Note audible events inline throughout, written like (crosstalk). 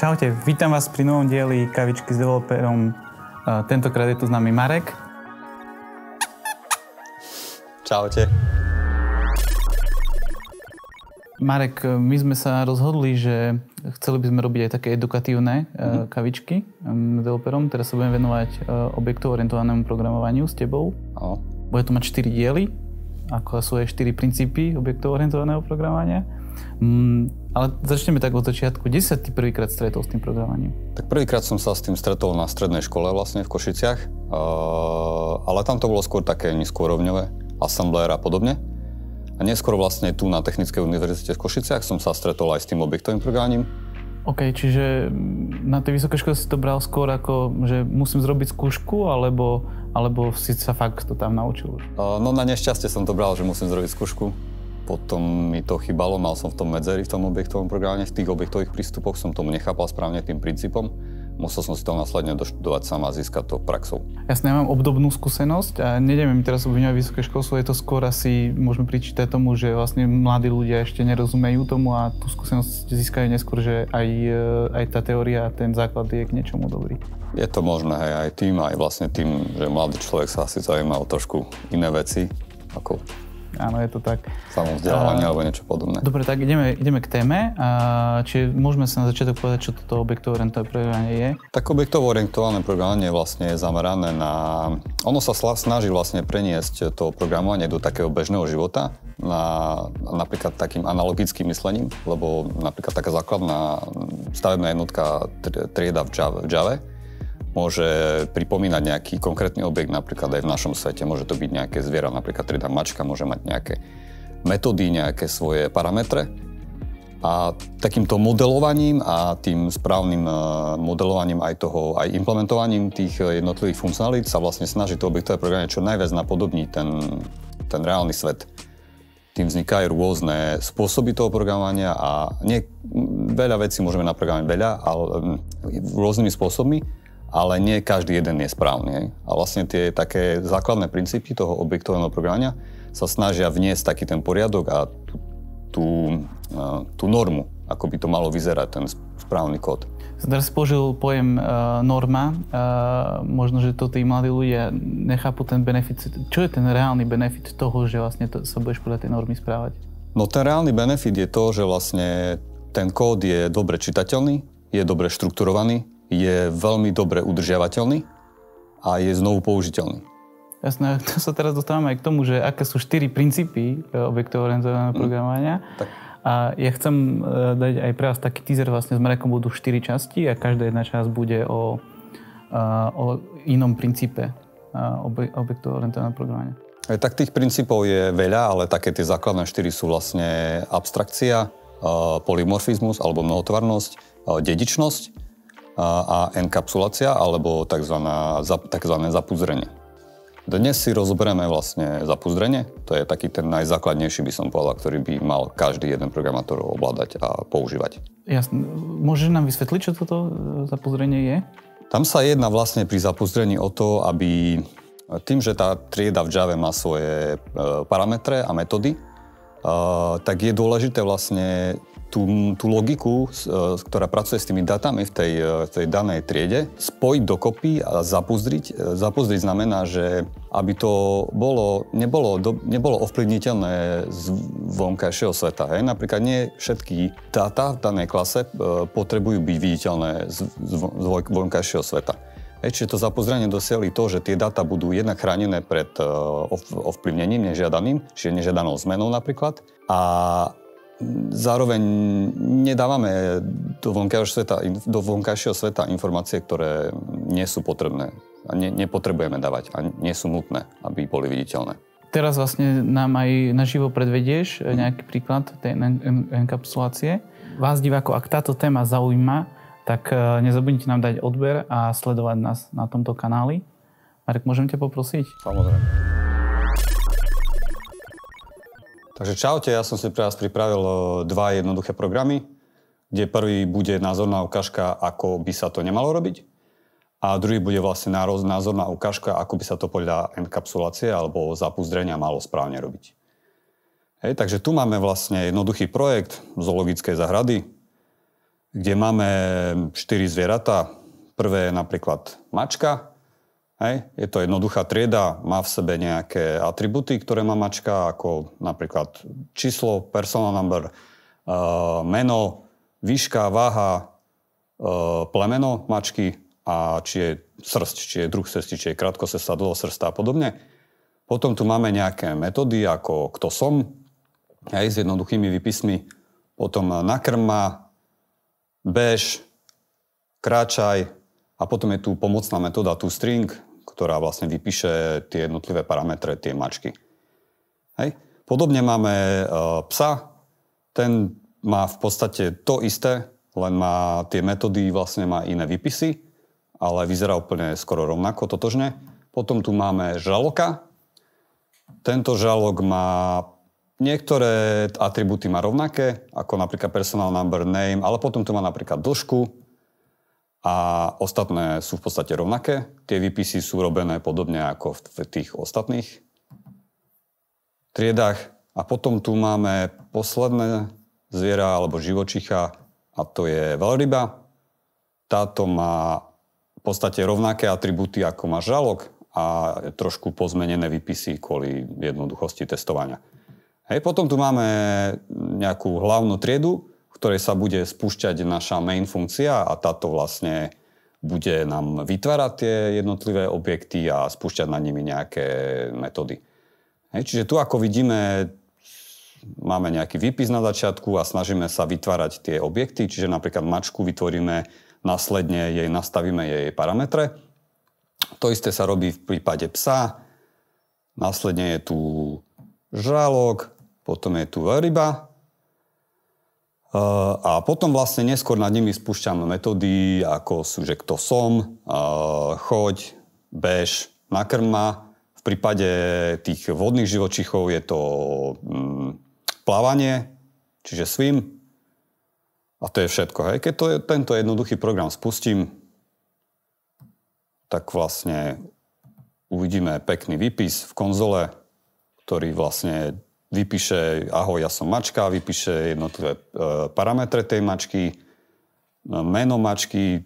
Čaute, vítam vás pri novom dieli Kavičky s developerom. Tentokrát je tu s nami Marek. Čaute. Marek, my sme sa rozhodli, že chceli by sme robiť aj také edukatívne mm-hmm. kavičky developerom. Teraz sa budem venovať objektov orientovanému programovaniu s tebou. Áno. Bude to mať 4 diely, ako sú aj 4 princípy objektov orientovaného programovania. Ale začneme tak od začiatku. Kde sa ty prvýkrát stretol s tým programovaním? Tak prvýkrát som sa s tým stretol na strednej škole vlastne v Košiciach, uh, ale tam to bolo skôr také nízkourovňové, assembler a podobne. A neskôr vlastne tu na Technickej univerzite v Košiciach som sa stretol aj s tým objektovým programovaním. OK, čiže na tej vysokej škole si to bral skôr ako, že musím zrobiť skúšku, alebo, alebo si sa fakt to tam naučil? Uh, no na nešťastie som to bral, že musím zrobiť skúšku potom mi to chýbalo, mal som v tom medzery v tom objektovom programe, v tých objektových prístupoch som tomu nechápal správne tým princípom. Musel som si to následne doštudovať sám a získať to praxou. Jasne, ja mám obdobnú skúsenosť a nedeviem mi teraz obviňovať vysoké školstvo, je to skôr asi, môžeme pričítať tomu, že vlastne mladí ľudia ešte nerozumejú tomu a tú skúsenosť získajú neskôr, že aj, aj tá teória a ten základ je k niečomu dobrý. Je to možné aj, aj tým, aj vlastne tým, že mladý človek sa asi zaujíma o trošku iné veci, ako áno, je to tak. Samovzdelávanie alebo niečo podobné. Dobre, tak ideme, ideme k téme. čiže môžeme sa na začiatok povedať, čo toto objektovo-orientované programovanie je? Tak objektovo-orientované programovanie vlastne je zamerané na... Ono sa snaží vlastne preniesť to programovanie do takého bežného života, na, napríklad takým analogickým myslením, lebo napríklad taká základná stavebná jednotka trieda v Java, v Java môže pripomínať nejaký konkrétny objekt, napríklad aj v našom svete. Môže to byť nejaké zviera, napríklad trieda mačka, môže mať nejaké metódy, nejaké svoje parametre. A takýmto modelovaním a tým správnym e, modelovaním aj toho, aj implementovaním tých jednotlivých funkcionalít sa vlastne snaží to objektové programy čo najviac napodobniť ten, ten reálny svet. Tým vznikajú rôzne spôsoby toho programovania a nie, veľa vecí môžeme naprogramovať veľa, ale rôznymi spôsobmi, ale nie každý jeden je správny. A vlastne tie také základné princípy toho objektového programovania sa snažia vniesť taký ten poriadok a tú, tú, tú normu, ako by to malo vyzerať, ten správny kód. Teraz použil pojem uh, norma. Uh, možno, že to tí mladí ľudia nechápu ten benefit. Čo je ten reálny benefit toho, že vlastne to, sa budeš podľa tej normy správať? No ten reálny benefit je to, že vlastne ten kód je dobre čitateľný, je dobre štrukturovaný, je veľmi dobre udržiavateľný a je znovu použiteľný. Jasné, (laughs) to sa teraz dostávame aj k tomu, že aké sú štyri princípy e, objektov orientovaného mm. programovania. Tak. A ja chcem e, dať aj pre vás taký teaser, vlastne s Marekom budú štyri časti a každá jedna časť bude o, e, o inom princípe objektov orientovaného programovania. Tak tých princípov je veľa, ale také tie základné štyri sú vlastne abstrakcia, polymorfizmus alebo mnohotvarnosť, dedičnosť a enkapsulácia alebo tzv. tzv. zapuzrenie. Dnes si rozoberieme vlastne zapúzdrenie. To je taký ten najzákladnejší, by som povedal, ktorý by mal každý jeden programátor ovládať a používať. Jasne. Môžeš nám vysvetliť, čo toto e, zapúzdrenie je? Tam sa jedná vlastne pri zapúzdrení o to, aby tým, že tá trieda v Java má svoje e, parametre a metódy, e, tak je dôležité vlastne tú, tú logiku, e, ktorá pracuje s tými datami v tej, e, tej danej triede, spojiť dokopy a zapúzdriť. E, zapúzdriť znamená, že aby to bolo, nebolo, do, nebolo ovplyvniteľné z vonkajšieho sveta. Hej? Napríklad nie všetky dáta v danej klase potrebujú byť viditeľné z, z, vonkajšieho sveta. Hej, čiže to zapozrenie dosiahli to, že tie dáta budú jednak chránené pred ovplyvnením nežiadaným, čiže nežiadanou zmenou napríklad. A zároveň nedávame do vonkajšieho sveta, do vonkajšieho sveta informácie, ktoré nie sú potrebné a ne, nepotrebujeme dávať a nie sú nutné, aby boli viditeľné. Teraz vlastne nám aj naživo predvedieš mhm. nejaký príklad tej enkapsulácie. Vás diváko, ak táto téma zaujíma, tak e, nezabudnite nám dať odber a sledovať nás na tomto kanáli. Marek, môžem ťa poprosiť? Samozrejme. Takže čaute, ja som si pre vás pripravil e, dva jednoduché programy, kde prvý bude názorná ukážka, ako by sa to nemalo robiť a druhý bude vlastne názorná ukážka, ako by sa to podľa enkapsulácie alebo zapúzdrenia malo správne robiť. Hej, takže tu máme vlastne jednoduchý projekt zoologickej zahrady. kde máme štyri zvieratá. Prvé je napríklad mačka. Hej. Je to jednoduchá trieda, má v sebe nejaké atributy, ktoré má mačka, ako napríklad číslo, personal number, uh, meno, výška, váha, uh, plemeno mačky a či je srst, či je druh srsti, či je krátkosrsta, dlhosrsta a podobne. Potom tu máme nejaké metódy ako kto som, hej, s jednoduchými výpismi. Potom nakrma, bež, kráčaj a potom je tu pomocná metóda tu string, ktorá vlastne vypíše tie jednotlivé parametre, tie mačky. Hej. Podobne máme e, psa, ten má v podstate to isté, len má tie metódy, vlastne má iné výpisy, ale vyzerá úplne skoro rovnako, totožne. Potom tu máme žraloka. Tento žralok má Niektoré atributy má rovnaké, ako napríklad personal number, name, ale potom tu má napríklad dĺžku a ostatné sú v podstate rovnaké. Tie výpisy sú robené podobne ako v tých ostatných triedách. A potom tu máme posledné zviera alebo živočicha a to je veľryba. Táto má v podstate rovnaké atributy ako má žalok a trošku pozmenené výpisy kvôli jednoduchosti testovania. Hej, potom tu máme nejakú hlavnú triedu, ktorej sa bude spúšťať naša main funkcia a táto vlastne bude nám vytvárať tie jednotlivé objekty a spúšťať na nimi nejaké metódy. Hej, čiže tu ako vidíme, máme nejaký výpis na začiatku a snažíme sa vytvárať tie objekty, čiže napríklad mačku vytvoríme, následne jej nastavíme jej parametre. To isté sa robí v prípade psa, následne je tu žralok, potom je tu veľryba a potom vlastne neskôr nad nimi spúšťam metódy, ako sú, že kto som, choď, bež, nakrma. V prípade tých vodných živočichov je to mm, plávanie, čiže swim. A to je všetko. Hej. Keď to tento jednoduchý program spustím, tak vlastne uvidíme pekný výpis v konzole, ktorý vlastne vypíše, ahoj, ja som mačka, vypíše jednotlivé e, parametre tej mačky, e, meno mačky,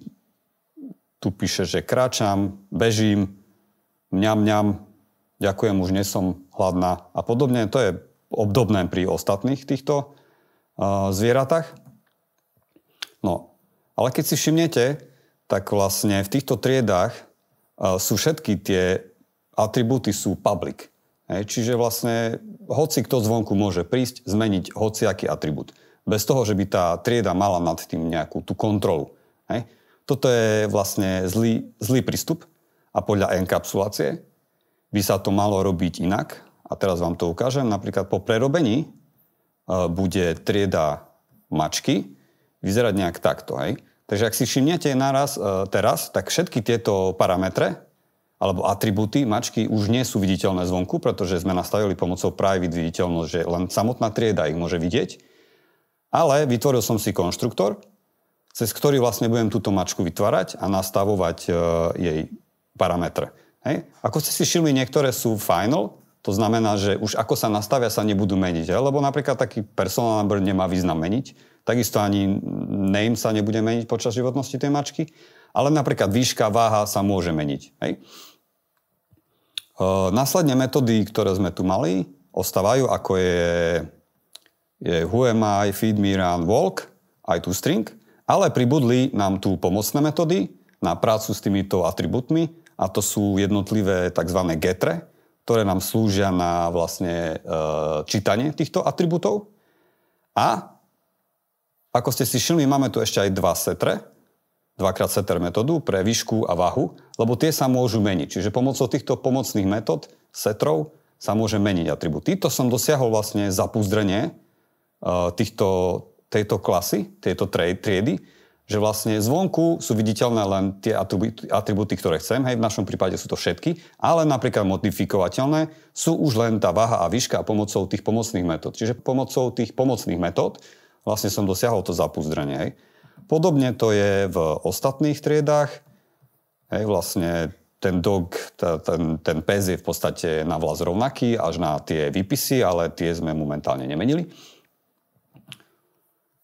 tu píše, že kráčam, bežím, mňam, mňam, ďakujem, už nie som hladná a podobne. To je obdobné pri ostatných týchto uh, zvieratách. No, ale keď si všimnete, tak vlastne v týchto triedách sú všetky tie atribúty sú public. Čiže vlastne hoci kto zvonku môže prísť, zmeniť hociaký atribút. Bez toho, že by tá trieda mala nad tým nejakú tú kontrolu. Toto je vlastne zlý, zlý prístup a podľa enkapsulácie by sa to malo robiť inak. A teraz vám to ukážem. Napríklad po prerobení uh, bude trieda mačky vyzerať nejak takto. Hej. Takže ak si všimnete naraz uh, teraz, tak všetky tieto parametre alebo atributy mačky už nie sú viditeľné zvonku, pretože sme nastavili pomocou private viditeľnosť, že len samotná trieda ich môže vidieť. Ale vytvoril som si konštruktor, cez ktorý vlastne budem túto mačku vytvárať a nastavovať e, jej parametre. Hej. Ako ste si všimli, niektoré sú final, to znamená, že už ako sa nastavia, sa nebudú meniť. Hej? Lebo napríklad taký personal number nemá význam meniť. Takisto ani name sa nebude meniť počas životnosti tej mačky. Ale napríklad výška, váha sa môže meniť. Hej? Následne metódy, ktoré sme tu mali, ostávajú, ako je, je whoami, feed walk, aj tu string, ale pribudli nám tu pomocné metódy na prácu s týmito atribútmi a to sú jednotlivé tzv. getre, ktoré nám slúžia na vlastne e, čítanie týchto atribútov. A ako ste si všimli, máme tu ešte aj dva setre, dvakrát setter metódu pre výšku a váhu, lebo tie sa môžu meniť. Čiže pomocou týchto pomocných metód, setrov, sa môže meniť atribút. Týto som dosiahol vlastne zapúzdrenie uh, týchto, tejto klasy, tejto triedy, že vlastne zvonku sú viditeľné len tie atribúty, ktoré chcem, hej, v našom prípade sú to všetky, ale napríklad modifikovateľné sú už len tá váha a výška pomocou tých pomocných metód. Čiže pomocou tých pomocných metód vlastne som dosiahol to zapúzdrenie. Hej. Podobne to je v ostatných triedách. Hej, vlastne ten dog, ten, ten pes je v podstate na vlas rovnaký až na tie výpisy, ale tie sme momentálne nemenili.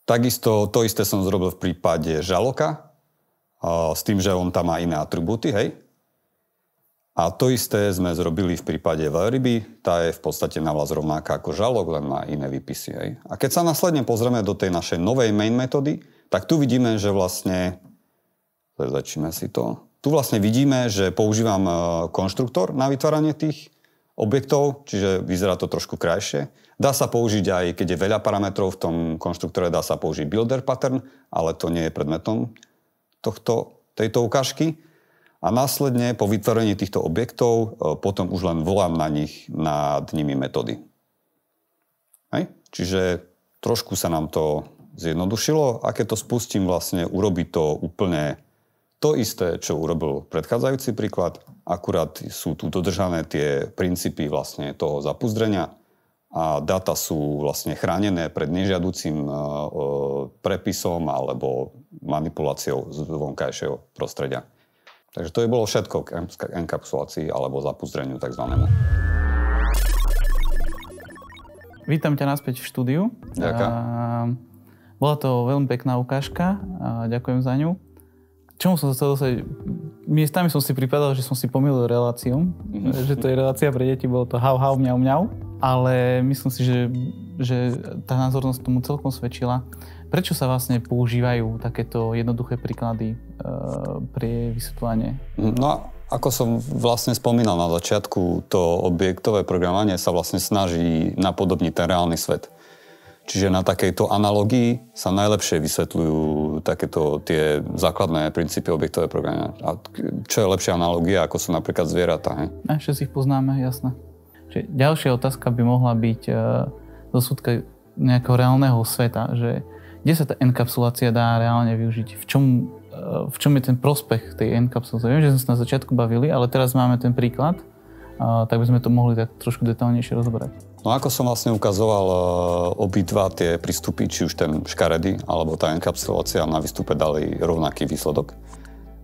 Takisto to isté som zrobil v prípade žaloka, s tým, že on tam má iné atribúty, hej. A to isté sme zrobili v prípade veľryby, tá je v podstate na vás rovnaká ako žalok, len má iné výpisy. Hej. A keď sa následne pozrieme do tej našej novej main metódy, tak tu vidíme, že vlastne, začíme si to, tu vlastne vidíme, že používam e, konštruktor na vytváranie tých objektov, čiže vyzerá to trošku krajšie. Dá sa použiť aj, keď je veľa parametrov v tom konštruktore, dá sa použiť builder pattern, ale to nie je predmetom tohto, tejto ukážky. A následne po vytvorení týchto objektov e, potom už len volám na nich, nad nimi metódy. Hej? Čiže trošku sa nám to zjednodušilo a keď to spustím, vlastne urobí to úplne to isté, čo urobil predchádzajúci príklad, akurát sú tu dodržané tie princípy vlastne toho zapuzdrenia a dáta sú vlastne chránené pred nežiaducím e, e, prepisom alebo manipuláciou z vonkajšieho prostredia. Takže to je bolo všetko k enkapsulácii alebo zapuzdreniu tzv. Vítam ťa naspäť v štúdiu. Ďakujem. Bola to veľmi pekná ukážka. Ďakujem za ňu čomu som sa chcel dostať, miestami som si pripadal, že som si pomýlil reláciu, mm-hmm. že to je relácia pre deti, bolo to hau, hau, mňau, mňau, ale myslím si, že, že tá názornosť tomu celkom svedčila. Prečo sa vlastne používajú takéto jednoduché príklady uh, pri vysvetľovanie? No, ako som vlastne spomínal na začiatku, to objektové programovanie sa vlastne snaží napodobniť ten reálny svet. Čiže na takejto analogii sa najlepšie vysvetľujú takéto tie základné princípy objektové programovania. A čo je lepšia analogia, ako sú napríklad zvieratá? He? A všetci ich poznáme, jasné. Čiže ďalšia otázka by mohla byť e, do súdka nejakého reálneho sveta, že kde sa tá enkapsulácia dá reálne využiť? V čom, e, v čom je ten prospech tej enkapsulácie? Viem, že sme sa na začiatku bavili, ale teraz máme ten príklad, tak by sme to mohli tak trošku detálnejšie rozoberať. No ako som vlastne ukazoval, e, obidva tie prístupy, či už ten škaredy, alebo tá enkapsulácia na výstupe dali rovnaký výsledok.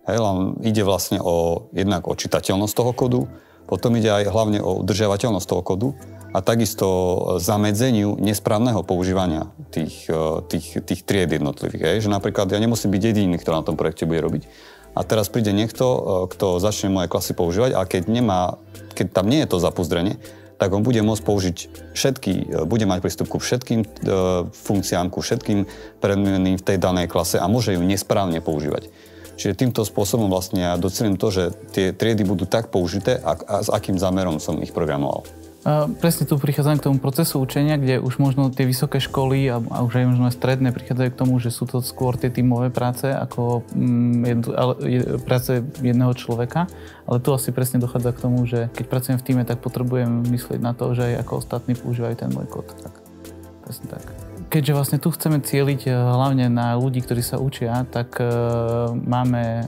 Hej, len ide vlastne o jednak o čitateľnosť toho kodu, potom ide aj hlavne o udržiavateľnosť toho kodu a takisto zamedzeniu nesprávneho používania tých, e, tých, tých tried jednotlivých. Hej. Že napríklad ja nemusím byť jediný, kto na tom projekte bude robiť. A teraz príde niekto, e, kto začne moje klasy používať a keď, nemá, keď tam nie je to zapuzdrenie, tak on bude môcť použiť všetky, e, bude mať prístup ku všetkým e, funkciám, ku všetkým predmeným v tej danej klase a môže ju nesprávne používať. Čiže týmto spôsobom vlastne ja docelím to, že tie triedy budú tak použité, a, a s akým zámerom som ich programoval. Presne tu prichádzam k tomu procesu učenia, kde už možno tie vysoké školy a, a už aj možno aj stredné prichádzajú k tomu, že sú to skôr tie tímové práce ako mm, jed, ale, je, práce jedného človeka. Ale tu asi presne dochádza k tomu, že keď pracujem v týme, tak potrebujem myslieť na to, že aj ako ostatní používajú ten môj kód. Tak. Presne tak keďže vlastne tu chceme cieliť eh, hlavne na ľudí, ktorí sa učia, tak uh, máme uh,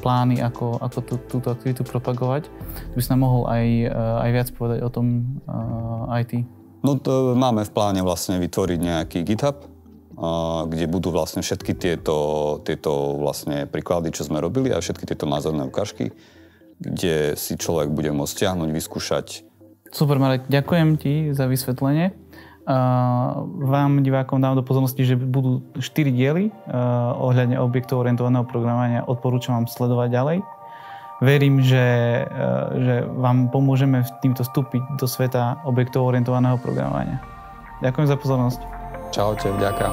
plány, ako, ako tú, túto aktivitu propagovať. Tu by si nám mohol aj, aj viac povedať o tom IT. No to máme v pláne vlastne vytvoriť nejaký GitHub, kde budú vlastne všetky tieto, tieto vlastne príklady, čo sme robili a všetky tieto názorné ukážky, kde si človek bude môcť stiahnuť, vyskúšať. Super, Marek, ďakujem ti za vysvetlenie. Vám, divákom, dám do pozornosti, že budú 4 diely uh, ohľadne objektov orientovaného programovania. Odporúčam vám sledovať ďalej. Verím, že, uh, že vám pomôžeme týmto vstúpiť do sveta objektov orientovaného programovania. Ďakujem za pozornosť. Čaute, ďakujem.